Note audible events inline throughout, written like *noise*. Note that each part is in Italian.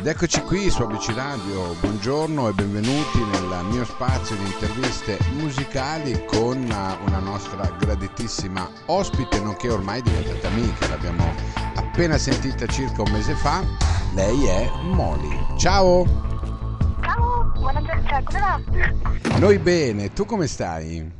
Ed eccoci qui su ABC Radio, buongiorno e benvenuti nel mio spazio di interviste musicali con una nostra graditissima ospite, nonché ormai diventata amica, l'abbiamo appena sentita circa un mese fa, lei è Molly. Ciao! Ciao, buonasera, cioè, come va? Noi bene, tu come stai?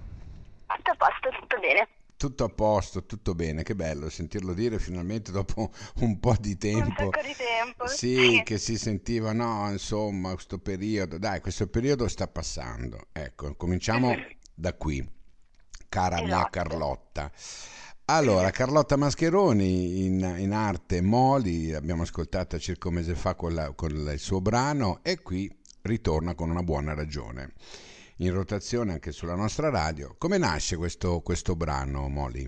Tutto a posto, tutto bene. Tutto a posto, tutto bene, che bello sentirlo dire finalmente dopo *laughs* un po' di tempo. Un sacco di tempo. Sì, *laughs* Sì. che si sentiva, no, insomma, questo periodo, dai, questo periodo sta passando. Ecco, cominciamo da qui, cara mia Esatto. Carlotta. Allora, Carlotta Mascheroni in, in arte Moli, l'abbiamo ascoltata circa un mese fa con, la- con il suo brano e qui ritorna con una buona ragione. In rotazione anche sulla nostra radio. Come nasce questo, questo brano, Moli?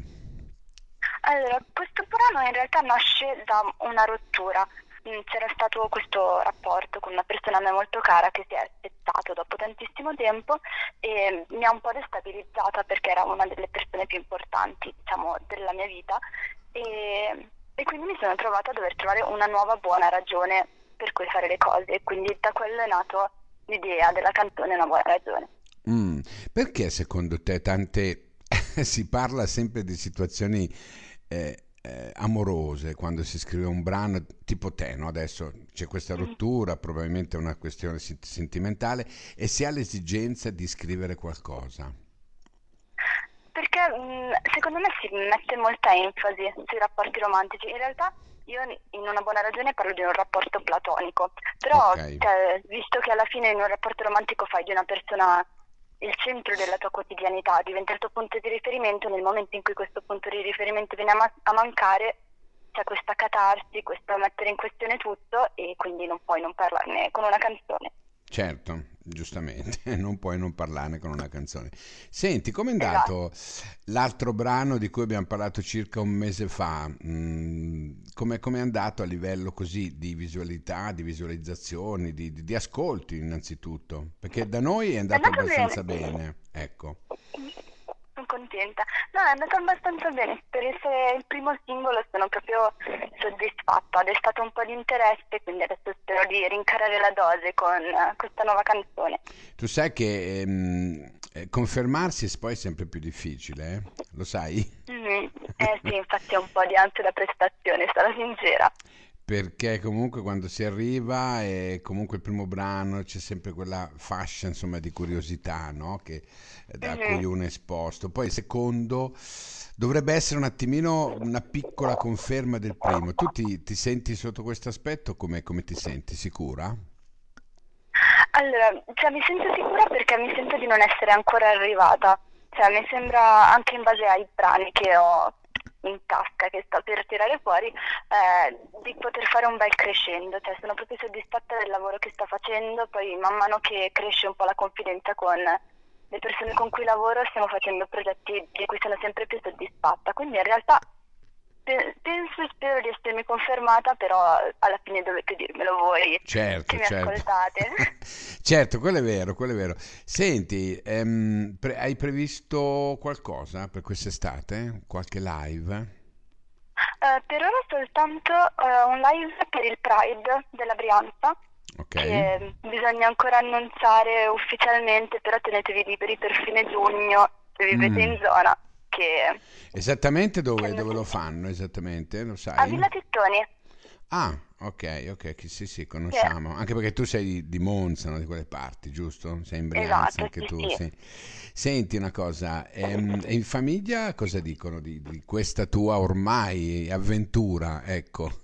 Allora, questo brano in realtà nasce da una rottura. Mm, C'era stato questo rapporto con una persona a me molto cara che si è spezzato dopo tantissimo tempo e mi ha un po' destabilizzata perché era una delle persone più importanti, diciamo, della mia vita e, e quindi mi sono trovata a dover trovare una nuova buona ragione per cui fare le cose e quindi da quello è nato l'idea della canzone Una buona ragione. Mm, Perché secondo te tante *laughs* si parla sempre di situazioni eh, eh, amorose quando si scrive un brano tipo te, no? Adesso c'è questa rottura, probabilmente è una questione sen- sentimentale e si ha l'esigenza di scrivere qualcosa. Perché mh, secondo me si mette molta enfasi sui rapporti romantici. In realtà io in una buona ragione parlo di un rapporto platonico, però Ok. cioè, visto che alla fine in un rapporto romantico fai di una persona il centro della tua quotidianità, diventa il tuo punto di riferimento, nel momento in cui questo punto di riferimento viene a, ma- a mancare c'è questa catarsi, questo mettere in questione tutto e quindi non puoi non parlarne con una canzone. Certo, giustamente, *laughs* non puoi non parlarne con una canzone. Senti, com'è andato l'altro brano di cui abbiamo parlato circa un mese fa? Mm, come com'è andato a livello così di visualità, di visualizzazioni, di, di- di ascolti innanzitutto? Perché da noi è andato abbastanza bene, ecco. Contenta. No, è andato abbastanza bene. Per essere il primo singolo sono proprio soddisfatta. Ha destato un po' di interesse, quindi adesso spero di rincarare la dose con eh, questa nuova canzone. Tu sai che ehm, eh, confermarsi è poi sempre più difficile, eh? Lo sai? Mhm. Eh sì, infatti è un po' di ansia da prestazione, sarò sincera. Perché comunque quando si arriva e comunque il primo brano c'è sempre quella fascia insomma di curiosità no? che, da Mhm. cui uno è esposto. Poi il secondo dovrebbe essere un attimino una piccola conferma del primo. Tu ti, ti senti sotto questo aspetto come, come ti senti? Sicura? Allora, cioè, mi sento sicura perché mi sento di non essere ancora arrivata. Cioè, mi sembra anche in base ai brani che ho in tasca, che sto per tirare fuori, eh, di poter fare un bel crescendo. Cioè, sono proprio soddisfatta del lavoro che sto facendo. Poi, man mano che cresce un po' la confidenza con le persone con cui lavoro, stiamo facendo progetti di cui sono sempre più soddisfatta. Quindi, in realtà, penso e spero di essermi confermata, però alla fine dovete dirmelo voi Certo, che mi certo. ascoltate. *laughs* Certo, quello è vero, quello è vero. Senti, ehm, pre- hai previsto qualcosa per quest'estate? Qualche live? Eh, per ora soltanto eh, un live per il Pride della Brianza Ok. che bisogna ancora annunciare ufficialmente, però tenetevi liberi per fine giugno se vivete Mm. in zona, che Esattamente dove, Che dove lo fanno? Esattamente, lo a sai? Villa Tittoni. Ah, ok, ok, sì, sì, conosciamo. Anche perché tu sei di, di Monza, no, di quelle parti, giusto? Sei in Brianza Esatto, anche sì, tu, sì. sì. Senti una cosa, ehm, in famiglia cosa dicono di, di questa tua ormai avventura? Ecco.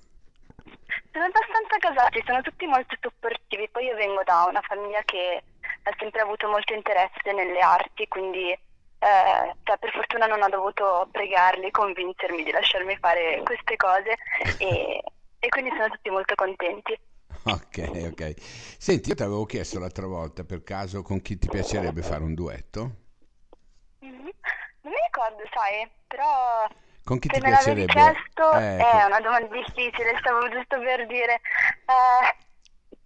Sono abbastanza casati, sono tutti molto supportivi. Poi io vengo da una famiglia che ha sempre avuto molto interesse nelle arti, quindi eh, cioè, per fortuna non ho dovuto pregarli, convincermi di lasciarmi fare queste cose e, e quindi sono tutti molto contenti. Ok, ok. Senti, io ti avevo chiesto l'altra volta per caso con chi ti piacerebbe fare un duetto? Mhm. Non mi ricordo, sai, però Con chi ti me l'avevi piacerebbe? chiesto Eh, è con- una domanda difficile, stavo giusto per dire. eh,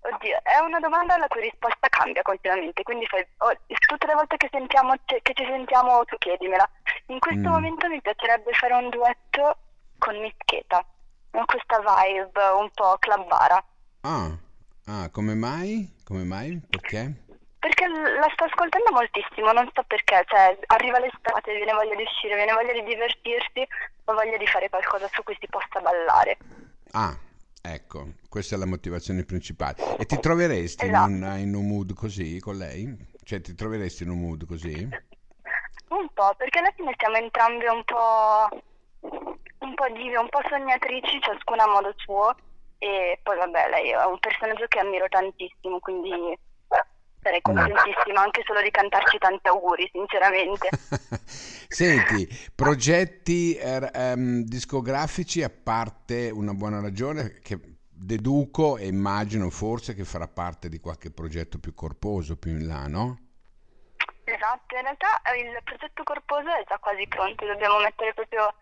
oddio, è una domanda la cui risposta cambia continuamente, quindi fai, oh, tutte le volte che, sentiamo, che ci sentiamo tu chiedimela. In questo Mm. momento mi piacerebbe fare un duetto con Mischeta, con questa vibe un po' clubbara. Ah, Ah, come mai? Come mai? Perché? Perché la sto ascoltando moltissimo, non so perché, cioè arriva l'estate, viene voglia di uscire, viene voglia di divertirsi, ho voglia di fare qualcosa su cui si possa ballare. Ah, ecco, questa è la motivazione principale. E ti troveresti Esatto. in, un, in un mood così con lei? Cioè, ti troveresti in un mood così? Un po', perché alla fine siamo entrambe un po', un po' dive, un po' sognatrici, ciascuna a modo suo, e poi vabbè, lei è un personaggio che ammiro tantissimo, quindi sarei contentissima anche solo di cantarci tanti auguri, sinceramente. *laughs* Senti, progetti ehm, discografici a parte una buona ragione che deduco e immagino forse che farà parte di qualche progetto più corposo più in là, no? Esatto, in realtà eh, il progetto corposo è già quasi pronto, dobbiamo mettere proprio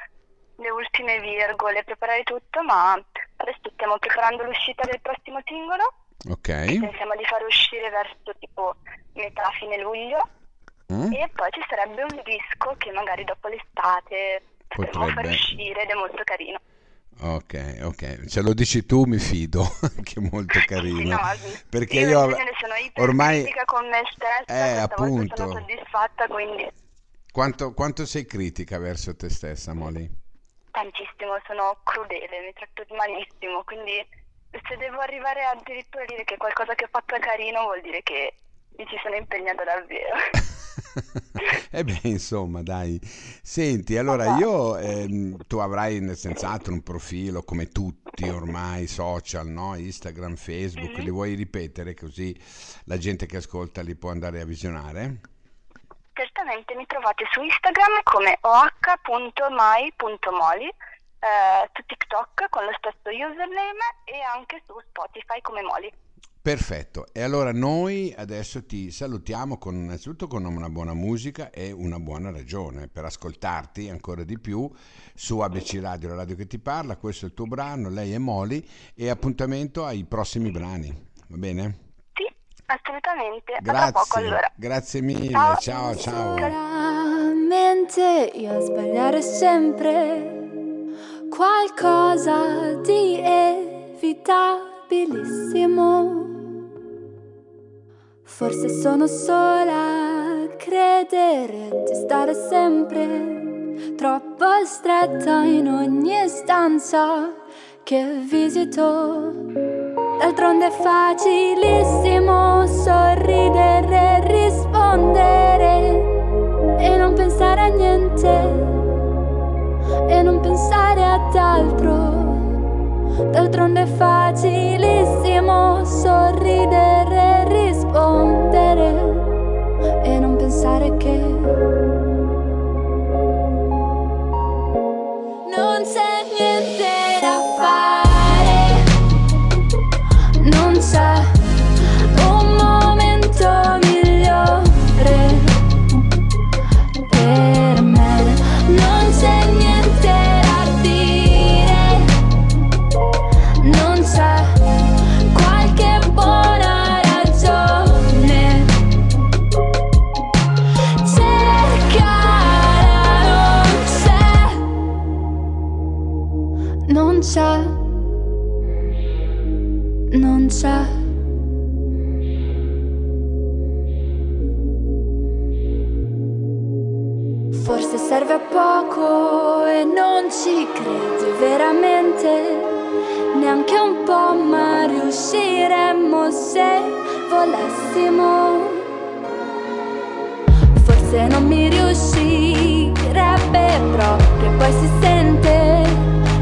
le ultime virgole, preparare tutto, ma adesso stiamo preparando l'uscita del prossimo singolo, Ok. pensiamo di far uscire verso tipo metà fine luglio Mm? e poi ci sarebbe un disco che magari dopo l'estate potremmo far Potrebbe. uscire ed è molto carino. Ok, ok, se lo dici tu mi fido, *laughs* che è molto carino. no, Perché io io sono ormai con me stessa, Eh, volta sono appunto. soddisfatta, quindi quanto, quanto sei critica verso te stessa, Molly? tantissimo, sono crudele, mi tratto malissimo, quindi se devo arrivare addirittura a dire che qualcosa che ho fatto è carino vuol dire che mi ci sono impegnata davvero. *laughs* E beh, insomma, dai. Senti, allora io, ehm, tu avrai nel senz'altro un profilo come tutti ormai, social, no? Instagram, Facebook, Mhm. li vuoi ripetere così la gente che ascolta li può andare a visionare? Certamente mi trovate su Instagram come oh.mai.moli, eh, su TikTok con lo stesso username e anche su Spotify come Moli. Perfetto, e allora noi adesso ti salutiamo con innanzitutto con una buona musica e una buona ragione per ascoltarti ancora di più su ABC Radio, la radio che ti parla, questo è il tuo brano, lei è Moli e appuntamento ai prossimi brani, va bene? Sì, assolutamente. A tra poco Grazie, allora. grazie mille, Ciao. ciao ciao. Solamente io a sbagliare sempre qualcosa di evitabilissimo. Forse sono sola a credere di stare sempre troppo stretta in ogni stanza che visito. D'altronde è facilissimo sorridere e rispondere Forse serve a poco e non ci credi veramente, neanche un po', ma riusciremmo se volessimo. Forse non mi riuscirebbe proprio, poi si sente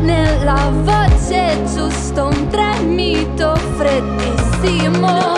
nella voce giusto un tremito freddissimo.